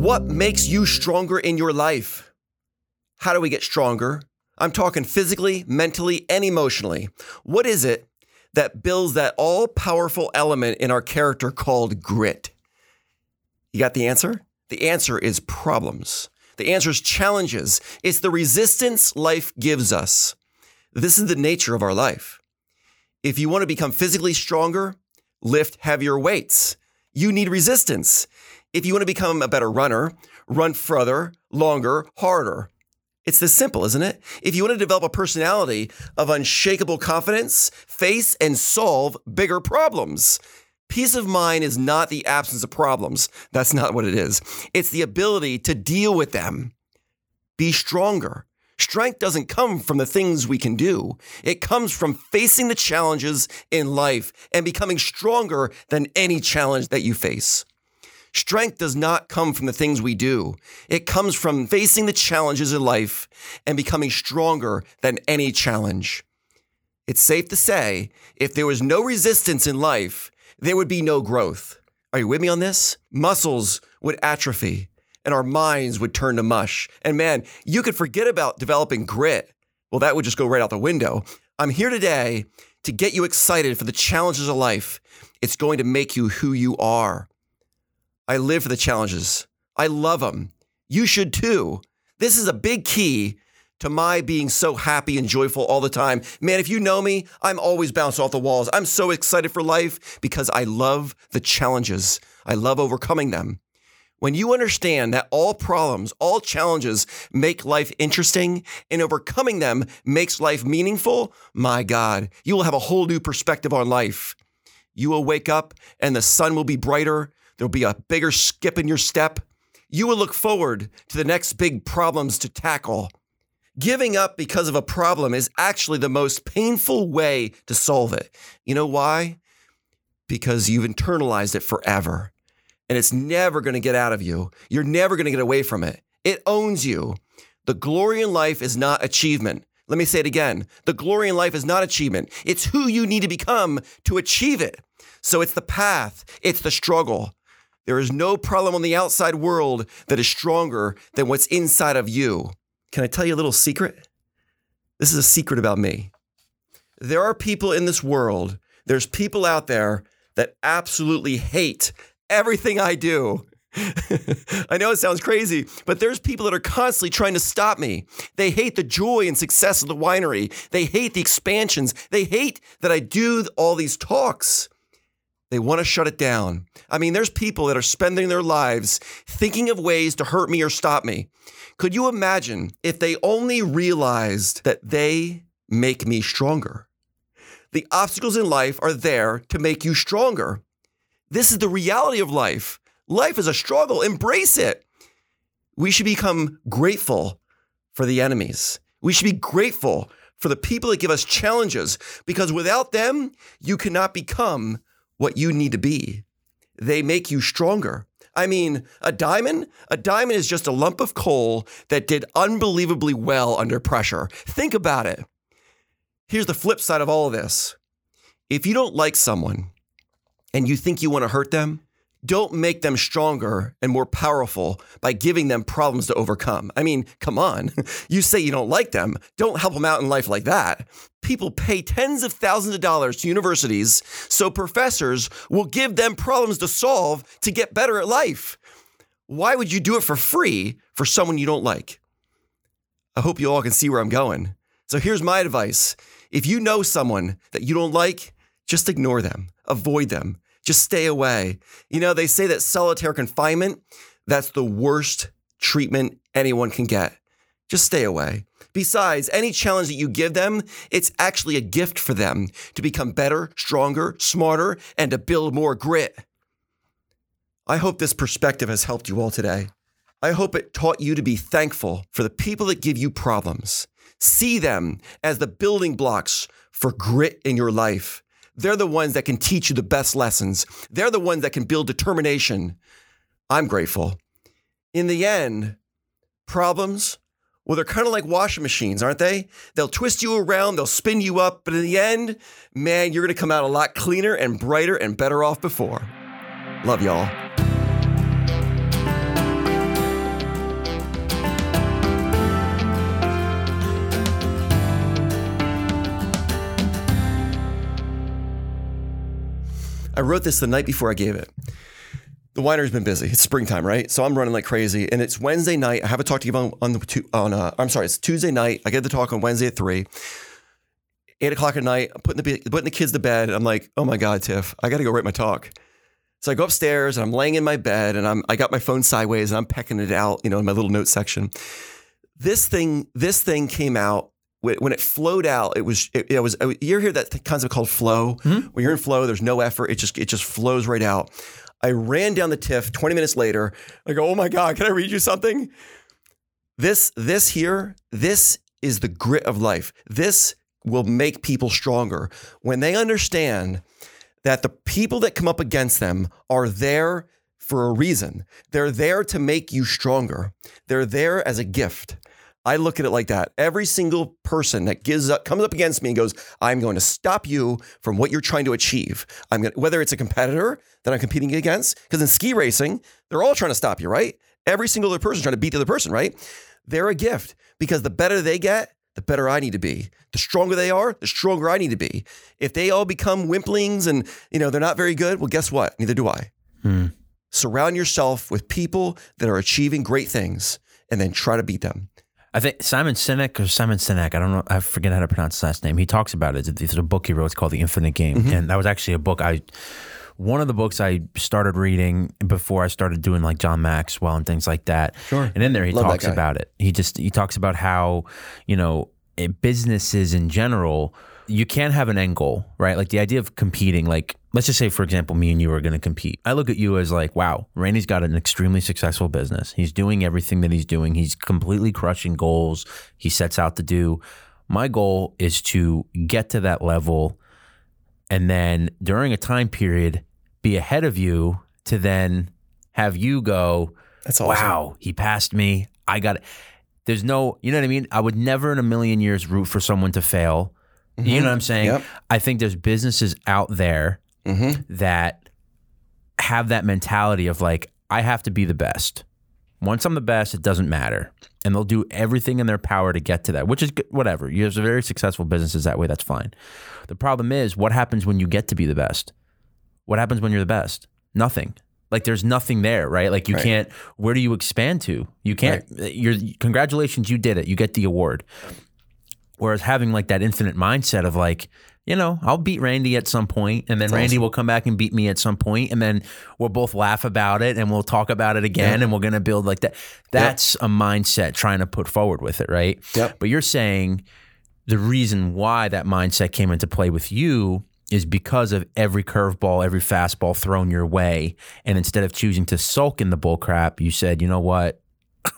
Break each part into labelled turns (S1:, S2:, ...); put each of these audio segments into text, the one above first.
S1: What makes you stronger in your life? How do we get stronger? I'm talking physically, mentally, and emotionally. What is it that builds that all powerful element in our character called grit? You got the answer? The answer is problems. The answer is challenges. It's the resistance life gives us. This is the nature of our life. If you want to become physically stronger, lift heavier weights. You need resistance. If you want to become a better runner, run further, longer, harder. It's this simple, isn't it? If you want to develop a personality of unshakable confidence, face and solve bigger problems. Peace of mind is not the absence of problems. That's not what it is. It's the ability to deal with them. Be stronger. Strength doesn't come from the things we can do. It comes from facing the challenges in life and becoming stronger than any challenge that you face. Strength does not come from the things we do. It comes from facing the challenges in life and becoming stronger than any challenge. It's safe to say if there was no resistance in life, there would be no growth. Are you with me on this? Muscles would atrophy and our minds would turn to mush. And man, you could forget about developing grit. Well, that would just go right out the window. I'm here today to get you excited for the challenges of life. It's going to make you who you are. I live for the challenges. I love them. You should too. This is a big key to my being so happy and joyful all the time. Man, if you know me, I'm always bouncing off the walls. I'm so excited for life because I love the challenges. I love overcoming them. When you understand that all problems, all challenges make life interesting and overcoming them makes life meaningful, my God, you will have a whole new perspective on life. You will wake up and the sun will be brighter There'll be a bigger skip in your step. You will look forward to the next big problems to tackle. Giving up because of a problem is actually the most painful way to solve it. You know why? Because you've internalized it forever and it's never going to get out of you. You're never going to get away from it. It owns you. The glory in life is not achievement. Let me say it again. The glory in life is not achievement. It's who you need to become to achieve it. So it's the path, it's the struggle. There is no problem on the outside world that is stronger than what's inside of you. Can I tell you a little secret? This is a secret about me. There are people in this world, there's people out there that absolutely hate everything I do. I know it sounds crazy, but there's people that are constantly trying to stop me. They hate the joy and success of the winery. They hate the expansions. They hate that I do all these talks. They want to shut it down. I mean, there's people that are spending their lives thinking of ways to hurt me or stop me. Could you imagine if they only realized that they make me stronger? The obstacles in life are there to make you stronger. This is the reality of life. Life is a struggle. Embrace it. We should become grateful for the enemies. We should be grateful for the people that give us challenges because without them, you cannot become what you need to be. They make you stronger. I mean, a diamond? A diamond is just a lump of coal that did unbelievably well under pressure. Think about it. Here's the flip side of all of this. If you don't like someone and you think you want to hurt them, don't make them stronger and more powerful by giving them problems to overcome. I mean, come on. You say you don't like them. Don't help them out in life like that. People pay tens of thousands of dollars to universities so professors will give them problems to solve to get better at life. Why would you do it for free for someone you don't like? I hope you all can see where I'm going. So here's my advice if you know someone that you don't like, just ignore them, avoid them. Just stay away. You know, they say that solitary confinement, that's the worst treatment anyone can get. Just stay away. Besides, any challenge that you give them, it's actually a gift for them to become better, stronger, smarter, and to build more grit. I hope this perspective has helped you all today. I hope it taught you to be thankful for the people that give you problems. See them as the building blocks for grit in your life. They're the ones that can teach you the best lessons. They're the ones that can build determination. I'm grateful. In the end, problems, well, they're kind of like washing machines, aren't they? They'll twist you around, they'll spin you up, but in the end, man, you're going to come out a lot cleaner and brighter and better off before. Love y'all. I wrote this the night before I gave it. The winery's been busy. It's springtime, right? So I'm running like crazy, and it's Wednesday night. I have a talk to give on on the on. Uh, I'm sorry, it's Tuesday night. I get the talk on Wednesday at three. Eight o'clock at night. I'm putting the putting the kids to bed. I'm like, oh my god, Tiff, I got to go write my talk. So I go upstairs and I'm laying in my bed and I'm I got my phone sideways and I'm pecking it out, you know, in my little note section. This thing, this thing came out when it flowed out, it was it, it was you hear that concept called flow. Mm-hmm. When you're in flow, there's no effort; it just it just flows right out. I ran down the Tiff. Twenty minutes later, I go, "Oh my god, can I read you something?" This this here, this is the grit of life. This will make people stronger when they understand that the people that come up against them are there for a reason. They're there to make you stronger. They're there as a gift. I look at it like that. Every single person that gives up, comes up against me and goes, "I'm going to stop you from what you're trying to achieve." I'm going whether it's a competitor that I'm competing against, because in ski racing, they're all trying to stop you, right? Every single other person trying to beat the other person, right? They're a gift because the better they get, the better I need to be. The stronger they are, the stronger I need to be. If they all become wimplings and you know they're not very good, well, guess what? Neither do I. Hmm. Surround yourself with people that are achieving great things, and then try to beat them.
S2: I think Simon Sinek or Simon Sinek, I don't know, I forget how to pronounce his last name. He talks about it. There's a book he wrote. It's called The Infinite Game, mm-hmm. and that was actually a book I. One of the books I started reading before I started doing like John Maxwell and things like that.
S1: Sure.
S2: And in there he Love talks about it. He just he talks about how you know businesses in general you can't have an end goal, right? Like the idea of competing, like let's just say, for example, me and you are going to compete. I look at you as like, wow, Randy's got an extremely successful business. He's doing everything that he's doing. He's completely crushing goals he sets out to do. My goal is to get to that level and then during a time period be ahead of you to then have you go,
S1: That's awesome.
S2: wow, he passed me. I got it. There's no, you know what I mean? I would never in a million years root for someone to fail Mm-hmm. You know what I'm saying? Yep. I think there's businesses out there mm-hmm. that have that mentality of like, I have to be the best. Once I'm the best, it doesn't matter. And they'll do everything in their power to get to that, which is good, whatever. You have very successful businesses that way. That's fine. The problem is, what happens when you get to be the best? What happens when you're the best? Nothing. Like there's nothing there, right? Like you right. can't. Where do you expand to? You can't. Right. You're congratulations, you did it. You get the award. Whereas having like that infinite mindset of like, you know, I'll beat Randy at some point, and then That's Randy awesome. will come back and beat me at some point, and then we'll both laugh about it, and we'll talk about it again, and we're gonna build like that. That's yep. a mindset trying to put forward with it, right?
S1: Yep.
S2: But you're saying the reason why that mindset came into play with you is because of every curveball, every fastball thrown your way, and instead of choosing to sulk in the bullcrap, you said, you know what,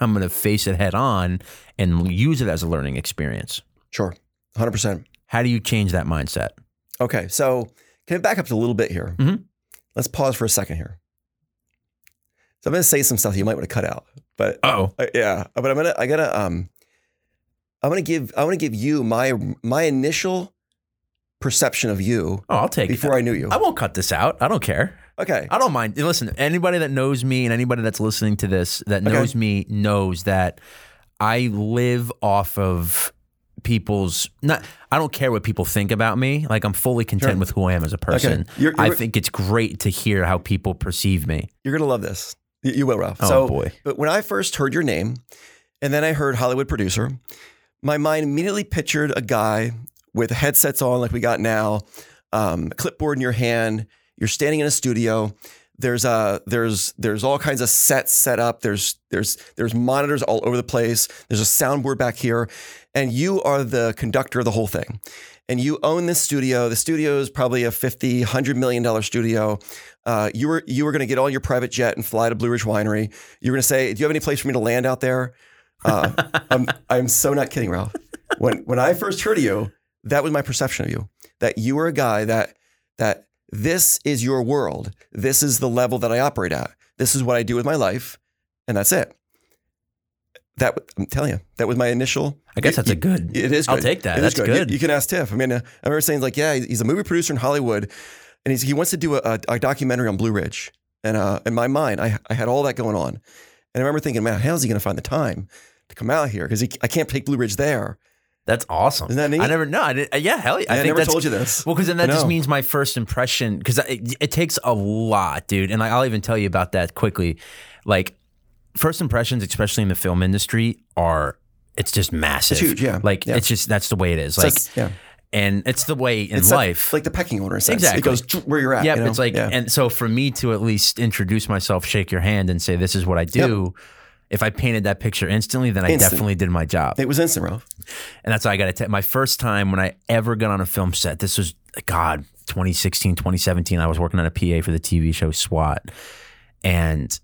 S2: I'm gonna face it head on and use it as a learning experience.
S1: Sure. 100%.
S2: How do you change that mindset?
S1: Okay. So, can I back up a little bit here? Mm-hmm. Let's pause for a second here. So, I'm going to say some stuff you might want to cut out. But,
S2: oh,
S1: yeah. But I'm going to, I got to, um, I'm going to give, I want to give you my, my initial perception of you.
S2: Oh, I'll take
S1: before
S2: it.
S1: I knew you.
S2: I won't cut this out. I don't care.
S1: Okay.
S2: I don't mind. Listen, anybody that knows me and anybody that's listening to this that knows okay. me knows that I live off of people's not I don't care what people think about me. Like I'm fully content sure. with who I am as a person. Okay. You're, you're, I think it's great to hear how people perceive me.
S1: You're gonna love this. You, you will, Ralph.
S2: Oh
S1: so,
S2: boy.
S1: But when I first heard your name, and then I heard Hollywood producer, my mind immediately pictured a guy with headsets on like we got now, um, clipboard in your hand. You're standing in a studio. There's uh there's there's all kinds of sets set up. There's there's there's monitors all over the place. There's a soundboard back here, and you are the conductor of the whole thing. And you own this studio. The studio is probably a 50, 100 million dollar studio. Uh, you were you were going to get on your private jet and fly to Blue Ridge Winery. You were going to say, "Do you have any place for me to land out there?" Uh, I'm I'm so not kidding, Ralph. When when I first heard of you, that was my perception of you. That you were a guy that that this is your world. This is the level that I operate at. This is what I do with my life, and that's it. That I'm telling you, that was my initial.
S2: I guess that's a good.
S1: It is. Good.
S2: I'll take that.
S1: It
S2: that's
S1: is
S2: good.
S1: You, you can ask Tiff. I mean, uh, I remember saying like, yeah, he's a movie producer in Hollywood, and he's, he wants to do a, a, a documentary on Blue Ridge. And uh, in my mind, I, I had all that going on, and I remember thinking, man, how's he going to find the time to come out here? Because I can't take Blue Ridge there.
S2: That's awesome.
S1: Isn't that neat?
S2: I never know. I did, uh, yeah, hell yeah.
S1: I,
S2: think
S1: never told you this.
S2: Well, because then that just means my first impression. Because it, it takes a lot, dude. And I'll even tell you about that quickly. Like first impressions, especially in the film industry, are it's just massive.
S1: It's huge, yeah.
S2: Like
S1: Yeah.
S2: it's just that's the way it is. Like,
S1: yeah.
S2: and it's the way in
S1: It's like-
S2: life.
S1: like, the pecking order. Sense.
S2: Exactly.
S1: It goes where you're at.
S2: Yep,
S1: you know?
S2: it's like,
S1: Yeah.
S2: and so for me to at least introduce myself, shake your hand, and say this is what I do. If I painted that picture instantly, then I
S1: Instant.
S2: definitely did my job.
S1: it was instant, Ralph.
S2: And that's how I got to tell my first time when I ever got on a film set. This was God, 2016, 2017. I was working on a PA for the TV show SWAT, and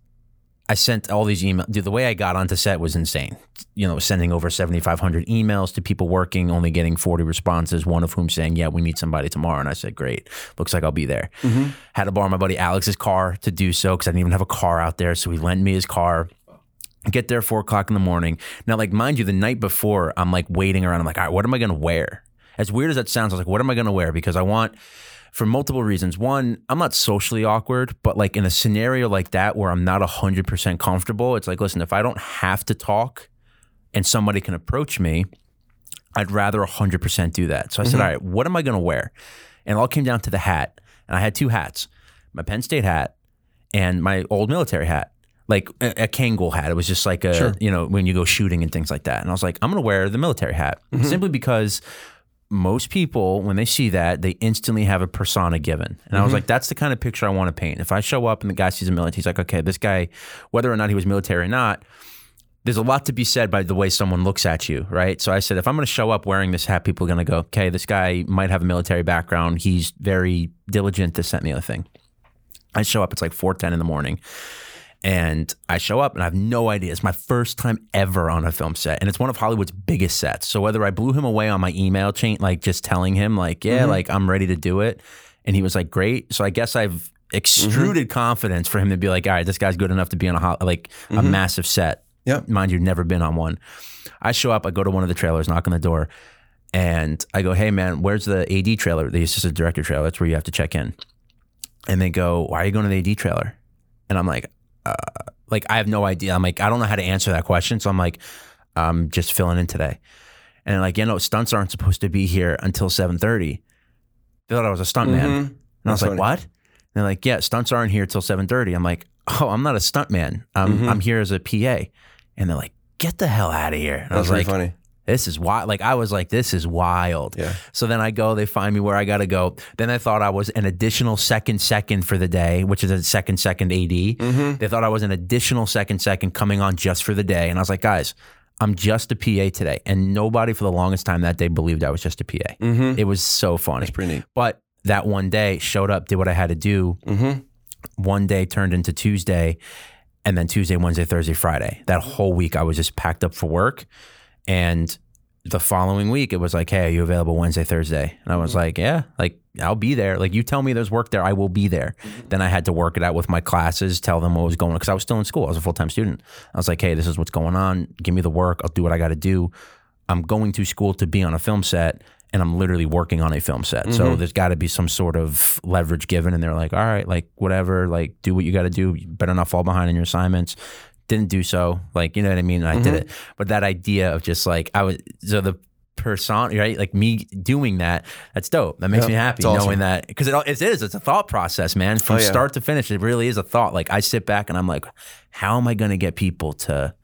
S2: I sent all these emails. Dude, the way I got onto set was insane. You know, sending over 7,500 emails to people working, only getting 40 responses. One of whom saying, "Yeah, we need somebody tomorrow." And I said, "Great, looks like I'll be there." Mm-hmm. Had to borrow my buddy Alex's car to do so because I didn't even have a car out there. So he lent me his car get there four o'clock in the morning. Now, like, mind you, the night before, I'm like waiting around. I'm like, all right, what am I going to wear? As weird as that sounds, I was like, what am I going to wear? Because I want, for multiple reasons. One, I'm not socially awkward, but like in a scenario like that where I'm not 100% comfortable, it's like, listen, if I don't have to talk and somebody can approach me, I'd rather 100% do that. So I said, mm-hmm. all right, what am I going to wear? And it all came down to the hat. And I had two hats my Penn State hat and my old military hat, like a, a Kangol hat. It was just like a, you know, when you go shooting and things like that. And I was like, I'm going to wear the military hat mm-hmm. simply because most people, when they see that, they instantly have a persona given. And I was mm-hmm. like, that's the kind of picture I want to paint. If I show up and the guy sees a military, he's like, okay, this guy, whether or not he was military or not, there's a lot to be said by the way someone looks at you, right? So I said, if I'm going to show up wearing this hat, people are going to go, okay, this guy might have a military background. He's very diligent, this, that, and the other thing. I show up, it's like 4.10 in the morning. And I show up and I have no idea. It's my first time ever on a film set. And it's one of Hollywood's biggest sets. So whether I blew him away on my email chain, like just telling him, like, yeah, mm-hmm. like I'm ready to do it. And he was like, great. So I guess I've mm-hmm. extruded confidence for him to be like, all right, this guy's good enough to be on a ho- like a mm-hmm. massive set.
S1: Yeah.
S2: Mind you, never been on one. I show up, I go to one of the trailers, knock on the door, and I go, hey man, where's the AD trailer, the assistant director trailer? That's where you have to check in. And they go, why are you going to the AD trailer? And I'm like, uh, like I have no idea. I'm like, I don't know how to answer that question. So I'm like, I'm just filling in today. And like, you know, stunts aren't supposed to be here until 7:30. They thought I was a stunt man. And I was
S1: That's
S2: like,
S1: funny.
S2: what? And they're like, yeah, stunts aren't here till 7:30. I'm like, oh, I'm not a stunt man. I'm I'm here as a PA. And they're like, get the hell out of here. And I
S1: That's
S2: was
S1: really
S2: like,
S1: funny.
S2: This is wild. Like I was like, this is wild.
S1: Yeah.
S2: So then I go, they find me where I got to go. Then they thought I was an additional second second for the day, which is a second second AD. Mm-hmm. They thought I was an additional second second coming on just for the day. And I was like, guys, I'm just a PA today. And nobody for the longest time that day believed I was just a PA. Mm-hmm. It was so funny.
S1: It's pretty neat.
S2: But that one day showed up, did what I had to do. Mm-hmm. One day turned into Tuesday, and then Tuesday, Wednesday, Thursday, Friday. That whole week, I was just packed up for work. And the following week, it was like, "Hey, are you available Wednesday, Thursday?" And I was mm-hmm. like, "Yeah, like I'll be there. Like you tell me there's work there, I will be there." Mm-hmm. Then I had to work it out with my classes, tell them what was going on because I was still in school. I was a full time student. I was like, "Hey, this is what's going on. Give me the work. I'll do what I got to do." I'm going to school to be on a film set and I'm literally working on a film set. So mm-hmm. there's got to be some sort of leverage given. And they're like, all right, like whatever, like do what you got to do. You better not fall behind in your assignments. Didn't do so. Like, you know what I mean? I did mm-hmm. it. But that idea of just like, I was, so the person, right? Like me doing that, that's dope. That makes
S1: Yeah,
S2: me happy
S1: awesome.
S2: knowing that because it, it is, it's a thought process, man. Oh, From
S1: Oh, yeah.
S2: start to finish, it really is a thought. Like I sit back and I'm like, how am I going to get people to,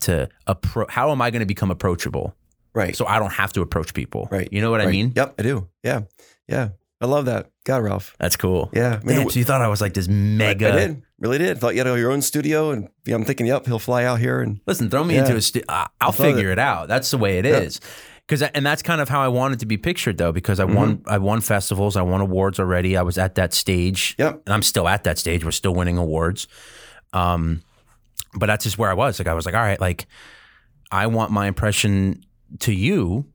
S2: to approach, how am I going to become approachable?
S1: Right.
S2: so I don't have to approach people.
S1: Right.
S2: You know what I mean?
S1: Yep, I do. Yeah. Yeah. I love that. God, Ralph.
S2: That's cool.
S1: Yeah. I mean,
S2: Damn,
S1: it-
S2: so you thought I was like this mega.
S1: I did. Really did. Thought you had your own studio, and I'm thinking, yep, he'll fly out here and
S2: Listen, throw me
S1: Yeah.
S2: into a stu- I- I'll figure it out. That's the way it
S1: Yeah.
S2: is. Because and that's kind of how I wanted to be pictured though. Because I won
S1: Mm-hmm.
S2: I won festivals, I won awards already. I was at that stage,
S1: Yep.
S2: and I'm still at that stage. We're still winning awards. Um, but that's just where I was. Like I was like, all right, like I want my impression to you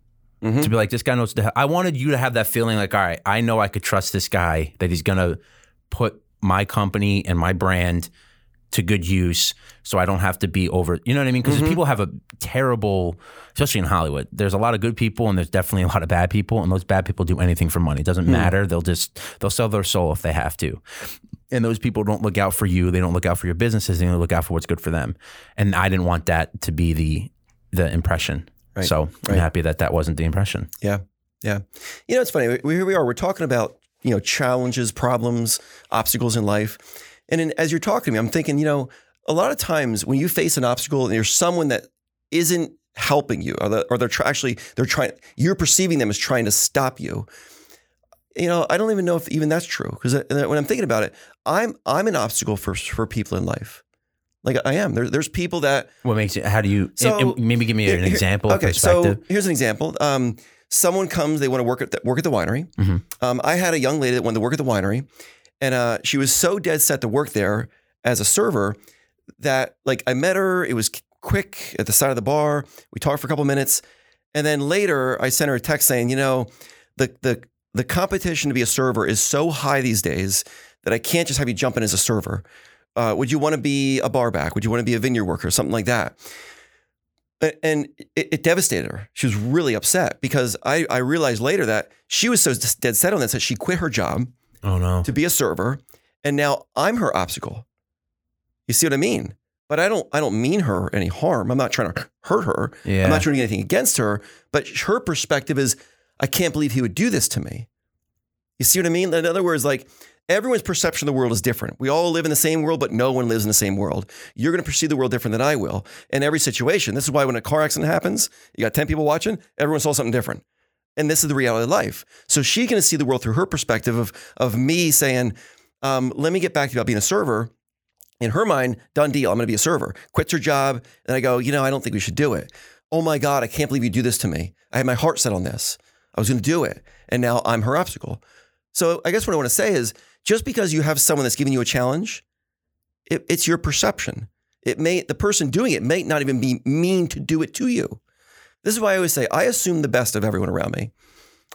S1: Mhm.
S2: to be like this guy knows. The, I wanted you to have that feeling, like, all right, I know I could trust this guy that he's gonna put my company and my brand to good use so I don't have to be over you know what I mean? Because people have a terrible especially in Hollywood there's a lot of good people and there's definitely a lot of bad people and those bad people do anything for money. It doesn't matter they'll just they'll sell their soul if they have to. And those people don't look out for you they don't look out for your businesses they don't look out for what's good for them. And I didn't want that to be the the impression
S1: Right.
S2: so I'm
S1: Right.
S2: happy that that wasn't the impression
S1: Yeah. Yeah. You know, it's funny. We, here we are. We're talking about, you know, challenges, problems, obstacles in life. And in, as you're talking to me, I'm thinking, you know, a lot of times when you face an obstacle and there's someone that isn't helping you or, the, or they're actually, they're trying, you're perceiving them as trying to stop you. You know, I don't even know if even that's true because uh, when I'm thinking about it, I'm I'm an obstacle for for people in life. Like I am. There, there's people that
S2: what makes it how do you
S1: So-
S2: and- and maybe give me an
S1: Here-
S2: example
S1: Okay,
S2: perspective
S1: so here's an example. Um, someone comes, they want to work at the, work at the winery.
S2: Mhm.
S1: Um, I had a young lady that wanted to work at the winery, and uh, she was so dead set to work there as a server that like I met her. It was quick at the side of the bar. We talked for a couple minutes, and then later I sent her a text saying, you know, the the the competition to be a server is so high these days that I can't just have you jump in as a server. Uh, would you want to be a barback? Would you want to be a vineyard worker? Something like that. And it, it devastated her. She was really upset because I, I realized later that she was so dead set on this that she quit her job
S2: oh no
S1: to be a server, and now I'm her obstacle. You see what I mean? But I don't I don't mean her any harm. I'm not trying to hurt her.
S2: yeah
S1: I'm not trying to get anything against her. But her perspective is, I can't believe he would do this to me. You see what I mean? In other words, like everyone's perception of the world is different. We all live in the same world, but no one lives in the same world. You're going to perceive the world different than I will in every situation. This is why when a car accident happens, you got 10 people watching, everyone saw something different. And this is the reality of life. So she's going to see the world through her perspective of, of me saying, um, let me get back to you about being a server. In her mind, done deal. I'm going to be a server. Quits her job. And I go, you know, I don't think we should do it. Oh my God, I can't believe you do this to me. I had my heart set on this. I was going to do it. And now I'm her obstacle. So I guess what I want to say is just because you have someone that's giving you a challenge, it, it's your perception. It may, the person doing it may not even be mean to do it to you. This is why I always say, I assume the best of everyone around me.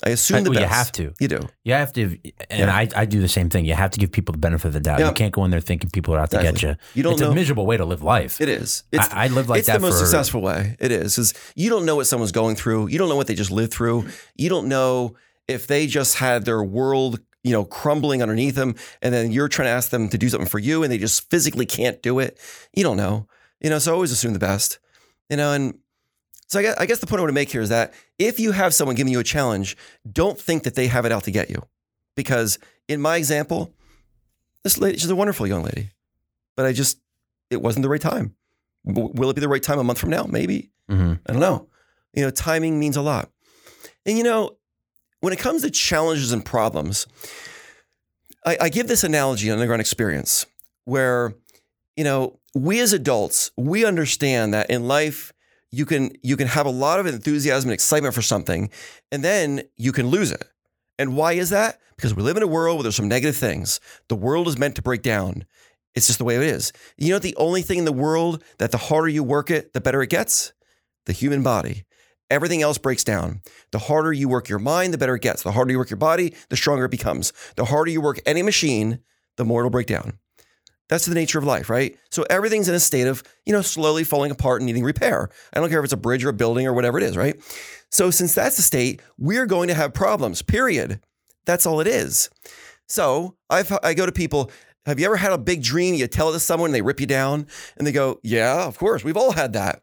S1: I assume
S2: I-
S1: the
S2: well,
S1: best.
S2: you have to.
S1: You do.
S2: You have to, and
S1: Yeah.
S2: I, I do the same thing. You have to give people the benefit of the doubt.
S1: Yeah.
S2: You can't go in there thinking people are out to get you.
S1: You don't
S2: it's
S1: know-
S2: a miserable way to live life.
S1: It is. It's,
S2: I, I lived like
S1: it's
S2: that It's
S1: the most
S2: for
S1: successful way. It is. Is you don't know what someone's going through. You don't know what they just lived through. You don't know if they just had their world, you know, crumbling underneath them, and then you're trying to ask them to do something for you, and they just physically can't do it. You don't know. You know, so always assume the best. You know, and so I guess, I guess the point I want to make here is that if you have someone giving you a challenge, don't think that they have it out to get you, because in my example, this lady, she's a wonderful young lady, but I just it wasn't the right time. W- Will it be the right time a month from now? Maybe.
S2: Mhm.
S1: I don't know. You know, timing means a lot. And you know, when it comes to challenges and problems, I, I give this analogy on underground experience where, you know, we as adults, we understand that in life you can you can have a lot of enthusiasm and excitement for something, and then you can lose it. And why is that? Because we live in a world where there's some negative things. The world is meant to break down. It's just the way it is. You know, the only thing in the world that the harder you work it, the better it gets? The human body. Everything else breaks down. The harder you work your mind, the better it gets. The harder you work your body, the stronger it becomes. The harder you work any machine, the more it'll break down. That's the nature of life, right? So everything's in a state of, you know, slowly falling apart and needing repair. I don't care if it's a bridge or a building or whatever it is, right? So since that's the state, we're going to have problems, period. That's all it is. So I've, I go to people, have you ever had a big dream? You tell it to someone, and they rip you down, and they go, Yeah, of course. We've all had that.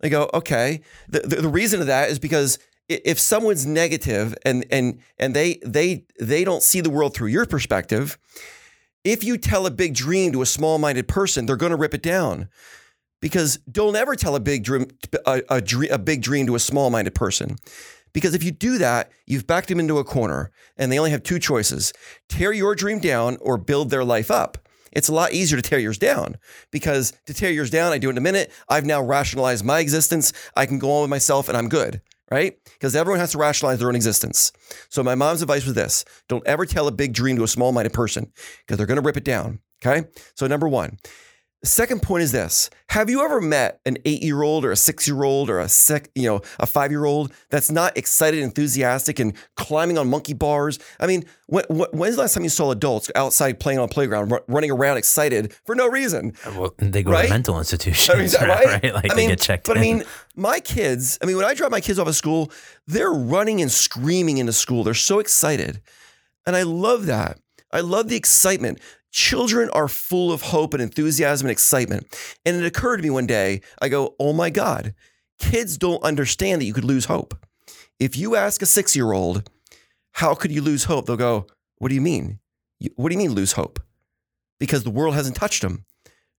S1: They go, Okay. The, the, the reason of that is because if someone's negative and and and they they they don't see the world through your perspective, if you tell a big dream to a small-minded person, they're going to rip it down. Because don't ever tell a big dream a, a, dre- a big dream to a small-minded person, Because if you do that, you've backed them into a corner and they only have two choices tear your dream down or build their life up. It's a lot easier to tear yours down because to tear yours down, I do it in a minute. I've now rationalized my existence. I can go on with myself and I'm good, right? Because everyone has to rationalize their own existence. So my mom's advice was this don't ever tell a big dream to a small minded person because they're going to rip it down. Okay. So, number one, second point is this: Have you ever met an eight-year-old or a six-year-old or a sec, you know, a five-year-old that's not excited, enthusiastic, and climbing on monkey bars? I mean, when, when's the last time you saw adults outside playing on a playground, r- running around excited for no reason?
S2: Uh, well, they go right? to mental institutions, I mean, right? right? Like
S1: I mean,
S2: they get checked.
S1: But
S2: in.
S1: I mean, my kids. I mean, when I drop my kids off at school, they're running and screaming into school. They're so excited, and I love that. I love the excitement. Children are full of hope and enthusiasm and excitement. And it occurred to me one day, I go, oh my God, kids don't understand that you could lose hope. If you ask a six year old, how could you lose hope? They'll go, what do you mean? What do you mean lose hope? Because the world hasn't touched them.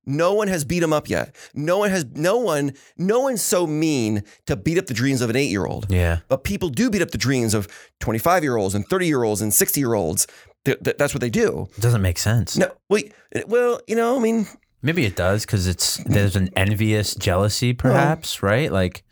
S1: No one has beat them up yet. No one has, no one, no one's so mean to beat up the dreams of an eight year old.
S2: Yeah.
S1: But people do beat up the dreams of 25 year olds and 30 year olds and 60 year olds th- th- that's what they do.
S2: It doesn't make sense.
S1: No, wait. Well, you know, I mean,
S2: maybe it does because it's there's an envious jealousy, perhaps, well, right? Like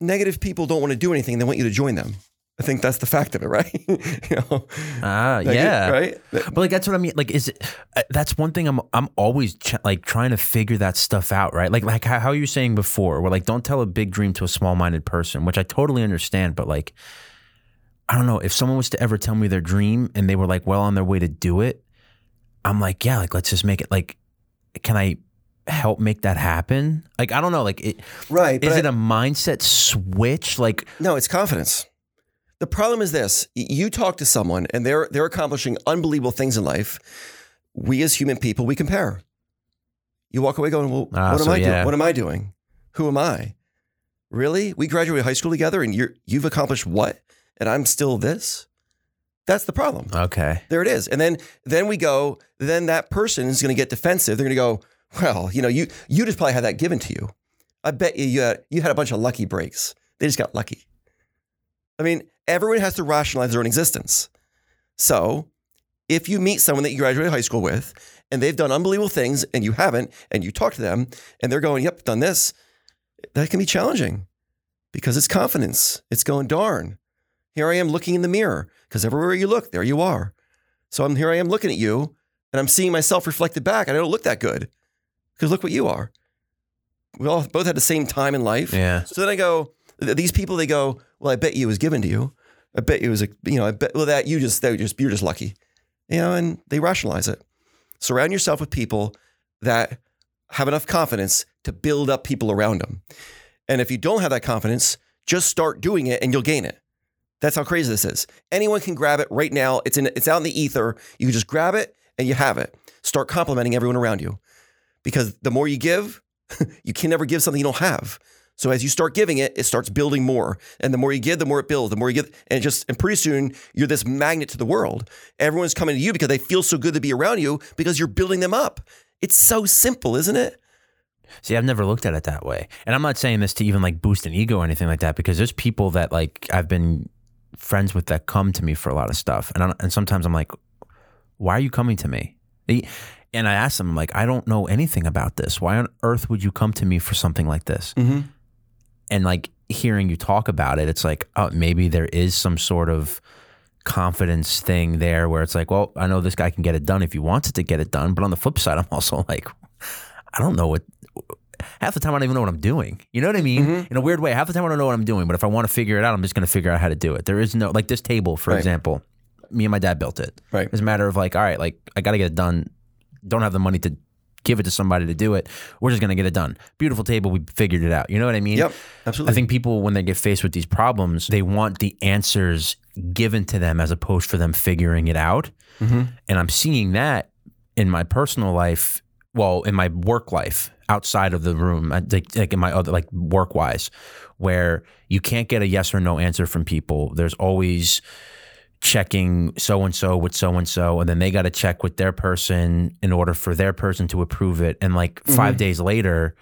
S1: negative people don't want to do anything; they want you to join them. I think that's the fact of it, right? you
S2: know, ah, yeah,
S1: right.
S2: But like that's what I mean. Like, is it? Uh, that's one thing I'm I'm always ch- like trying to figure that stuff out, right? Like like how, how you were saying before, where like don't tell a big dream to a small minded person, which I totally understand, but like I don't know if someone was to ever tell me their dream and they were like well on their way to do it, I'm like, yeah, like let's just make it like can I help make that happen? Like I don't know, like it
S1: Right.
S2: Is it I, a mindset switch? Like
S1: No, it's confidence. The problem is this. You talk to someone and they're they're accomplishing unbelievable things in life. We as human people, we compare. You walk away going, Well, ah, what so am I yeah. doing? What am I doing? Who am I? Really? We graduated high school together and you're you've accomplished what? And I'm still this. That's the problem.
S2: Okay.
S1: There it is. And then then we go, then that person is going to get defensive. They're going to go, well, you know, you you just probably had that given to you. I bet you you had, you had a bunch of lucky breaks. They just got lucky. I mean, everyone has to rationalize their own existence. So, if you meet someone that you graduated high school with and they've done unbelievable things and you haven't, and you talk to them and they're going, yep, done this, that can be challenging because it's confidence. It's going, darn, here I am looking in the mirror because everywhere you look, there you are. So I'm here I am looking at you and I'm seeing myself reflected back. And I don't look that good because look what you are. We all both had the same time in life.
S2: Yeah.
S1: So then I go, these people, they go, well, I bet you it was given to you. I bet it was a, you know, I bet, well, that you just, that just, you're just lucky, you know, and they rationalize it. Surround yourself with people that have enough confidence to build up people around them. And if you don't have that confidence, just start doing it and you'll gain it. That's how crazy this is. Anyone can grab it right now. It's in it's out in the ether. You can just grab it and you have it. Start complimenting everyone around you. Because the more you give, you can never give something you don't have. So as you start giving it, it starts building more. And the more you give, the more it builds. The more you give, and just and pretty soon you're this magnet to the world. Everyone's coming to you because they feel so good to be around you because you're building them up. It's so simple, isn't it?
S2: See, I've never looked at it that way. And I'm not saying this to even like boost an ego or anything like that because there's people that like I've been friends with that come to me for a lot of stuff, and I, and sometimes I'm like, why are you coming to me? And I ask them like, I don't know anything about this. Why on earth would you come to me for something like this?
S1: Mm-hmm.
S2: And like hearing you talk about it, it's like, oh, maybe there is some sort of confidence thing there where it's like, well, I know this guy can get it done if he wants it to get it done. But on the flip side, I'm also like, I don't know what half the time I don't even know what I'm doing. You know what I mean? Mm-hmm. In a weird way, half the time I don't know what I'm doing. But if I want to figure it out, I'm just going to figure out how to do it. There is no like this table, for right. example. Me and my dad built it.
S1: Right.
S2: It's a matter of like, all right, like I got to get it done. Don't have the money to give it to somebody to do it. We're just going to get it done. Beautiful table. We figured it out. You know what I mean?
S1: Yep. Absolutely.
S2: I think people, when they get faced with these problems, they want the answers given to them as opposed for them figuring it out.
S1: Mm-hmm.
S2: And I'm seeing that in my personal life, well, in my work life outside of the room, like, like in my other like work wise, where you can't get a yes or no answer from people. There's always checking so and so with so and so, and then they got to check with their person in order for their person to approve it. And like 5 mm-hmm. days later,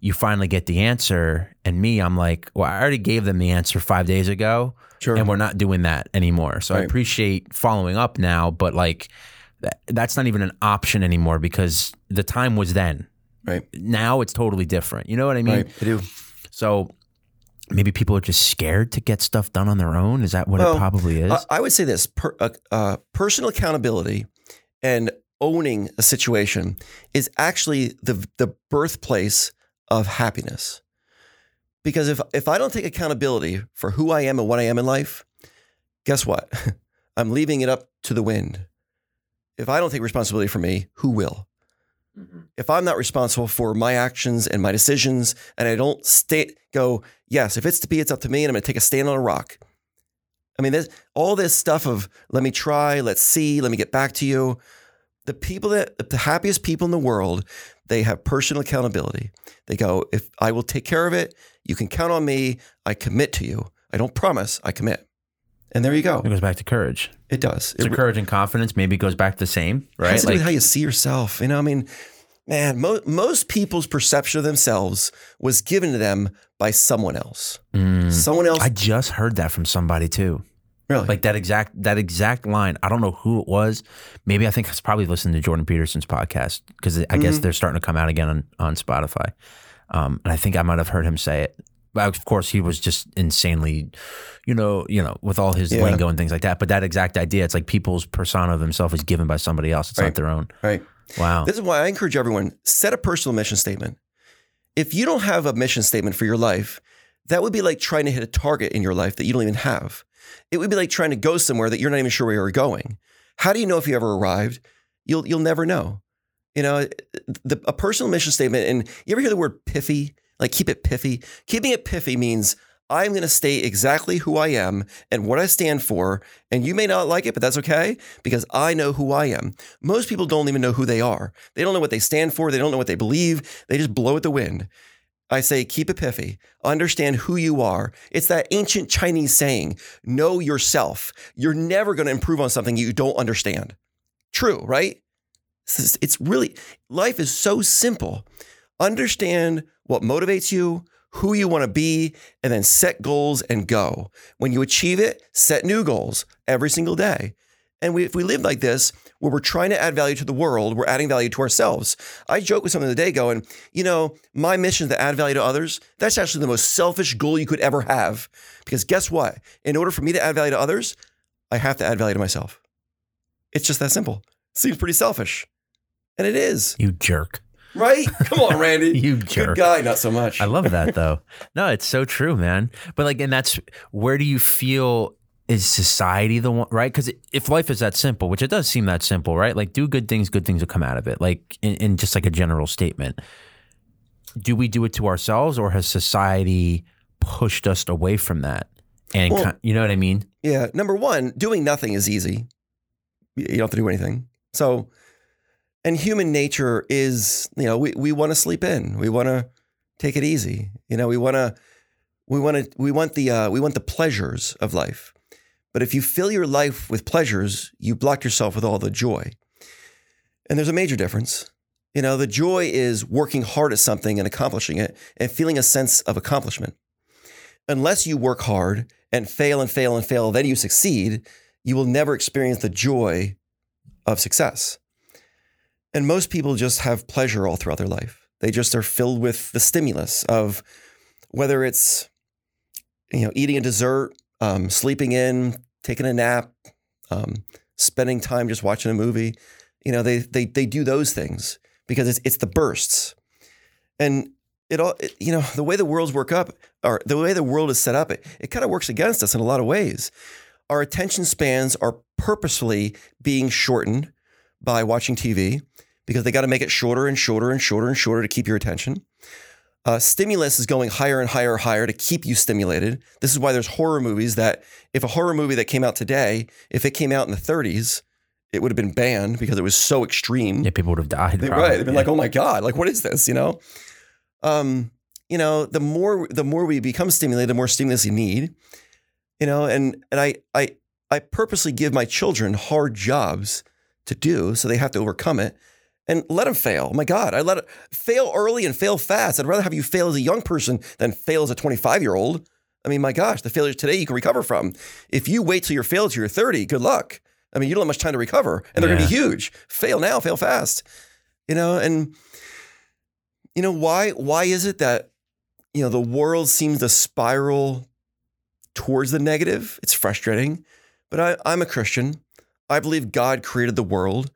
S2: you finally get the answer. And me, I'm like, well, I already gave them the answer five days ago.
S1: Sure.
S2: And we're not doing that anymore. So I appreciate following up now, but like that, that's not even an option anymore because the time was then.
S1: Right.
S2: Now it's totally different. You know what I mean?
S1: Right. I do.
S2: So maybe people are just scared to get stuff done on their own. Is that what
S1: Well,
S2: it probably is?
S1: I, I would say this: per, uh, uh, personal accountability and owning a situation is actually the the birthplace of happiness. Because if if I don't take accountability for who I am and what I am in life, guess what? I'm leaving it up to the wind. If I don't take responsibility for me, who will? Mm-hmm. If I'm not responsible for my actions and my decisions, and I don't state go, yes, if it's to be, it's up to me, and I'm going to take a stand on a rock. I mean, all this stuff of let me try, let's see, let me get back to you. The people that the happiest people in the world, they have personal accountability. They go, if I will take care of it, you can count on me. I commit to you. I don't promise, I commit. And there you go.
S2: it goes back to courage.
S1: It does.
S2: So
S1: It
S2: courage and confidence maybe goes back to the same, right?
S1: do with how you see yourself. You know, I mean, man, mo- most people's perception of themselves was given to them by someone else.
S2: Mm.
S1: Someone else.
S2: I just heard that from somebody too.
S1: really?
S2: Like that exact that exact line. I don't know who it was. Maybe I think it's probably listening to Jordan Peterson's podcast because I guess
S1: Mm-hmm.
S2: they're starting to come out again on, on Spotify. Um, and I think I might have heard him say it. Of course, he was just insanely, you know, you know, with all his
S1: Yeah.
S2: lingo and things like that. But that exact idea, it's like people's persona of themselves is given by somebody else. It's
S1: Right.
S2: not their own.
S1: right.
S2: Wow.
S1: This is why I encourage everyone set a personal mission statement. If you don't have a mission statement for your life, that would be like trying to hit a target in your life that you don't even have. It would be like trying to go somewhere that you're not even sure where you're going. How do you know if you ever arrived? You'll you'll never know. You know, the, a personal mission statement. And you ever hear the word piffy? Like keep it piffy. Keeping it piffy means I'm going to stay exactly who I am and what I stand for. And you may not like it, but that's okay because I know who I am. Most people don't even know who they are. They don't know what they stand for. They don't know what they believe. They just blow at the wind. I say, keep it piffy. Understand who you are. It's that ancient Chinese saying, know yourself. You're never going to improve on something you don't understand. True, right? It's really, life is so simple. Understand what motivates you, who you want to be, and then set goals and go. When you achieve it, set new goals every single day. And we, if we live like this, where we're trying to add value to the world, we're adding value to ourselves. I joke with someone the day going, you know, my mission is to add value to others. That's actually the most selfish goal you could ever have. Because guess what? In order for me to add value to others, I have to add value to myself. It's just that simple. seems pretty selfish. And it is,
S2: You jerk.
S1: Right? Come on, Randy.
S2: You jerk.
S1: Good guy, not so much.
S2: I love that though. no, it's so true, man. But like, and that's where do you feel is society the one, right? Because if life is that simple, which it does seem that simple, right? Like, do good things, good things will come out of it. Like, in, in just like a general statement. Do we do it to ourselves, or has society pushed us away from that? And
S1: Well-
S2: you know what I mean?
S1: Yeah. Number one, doing nothing is easy. You don't have to do anything. So, and human nature is, you know, we, we want to sleep in. We want to take it easy. You know, we want to, we want to, we want the, uh, we want the pleasures of life. But if you fill your life with pleasures, you block yourself with all the joy. And there's a major difference. You know, the joy is working hard at something and accomplishing it and feeling a sense of accomplishment. Unless you work hard and fail and fail and fail, then you succeed, you will never experience the joy of success. And most people just have pleasure all throughout their life. They just are filled with the stimulus of whether it's you know eating a dessert, um, sleeping in, taking a nap, um, spending time just watching a movie. You know, they they they do those things because it's it's the bursts, and it all it, you know the way the worlds work up or the way the world is set up, it, it kind of works against us in a lot of ways. Our attention spans are purposefully being shortened by watching TV because they got to make it shorter and shorter and shorter and shorter to keep your attention. Uh, stimulus is going higher and higher and higher to keep you stimulated. This is why there's horror movies that, if a horror movie that came out today, if it came out in the 30s, it would have been banned because it was so extreme.
S2: Yeah, people would have died.
S1: They- right. They've been like, oh my God, like what is this? You know? Um, you know, the more the more we become stimulated, the more stimulus you need. You know, and and I I I purposely give my children hard jobs to do so they have to overcome it. And let them fail. Oh my God, I let it fail early and fail fast. I'd rather have you fail as a young person than fail as a 25 year old. I mean, my gosh, the failures today you can recover from. If you wait till you're failed till you're 30, good luck. I mean, you don't have much time to recover, and they're
S2: Yeah.
S1: going to be huge. Fail now, fail fast. You know, and you know why? Why is it that you know the world seems to spiral towards the negative? It's frustrating, but I, I'm a Christian. I believe God created the world.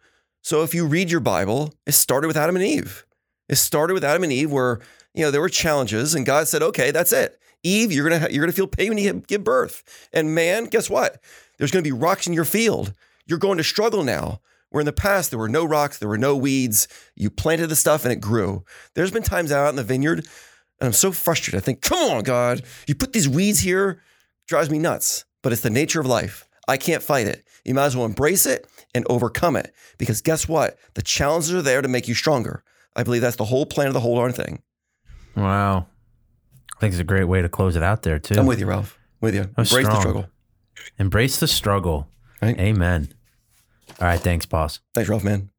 S1: So if you read your Bible, it started with Adam and Eve. It started with Adam and Eve, where you know there were challenges, and God said, "Okay, that's it. Eve, you're gonna you're gonna feel pain when you give birth, and man, guess what? There's gonna be rocks in your field. You're going to struggle now. Where in the past there were no rocks, there were no weeds. You planted the stuff and it grew. There's been times out in the vineyard, and I'm so frustrated. I think, come on, God, you put these weeds here, drives me nuts. But it's the nature of life. I can't fight it. You might as well embrace it and overcome it. Because guess what? The challenges are there to make you stronger. I believe that's the whole plan of the whole darn thing.
S2: Wow. I think it's a great way to close it out there too.
S1: I'm with you, Ralph. With you. Embrace the struggle.
S2: Embrace the struggle.
S1: Right.
S2: Amen. All right. Thanks, boss.
S1: Thanks, Ralph, man.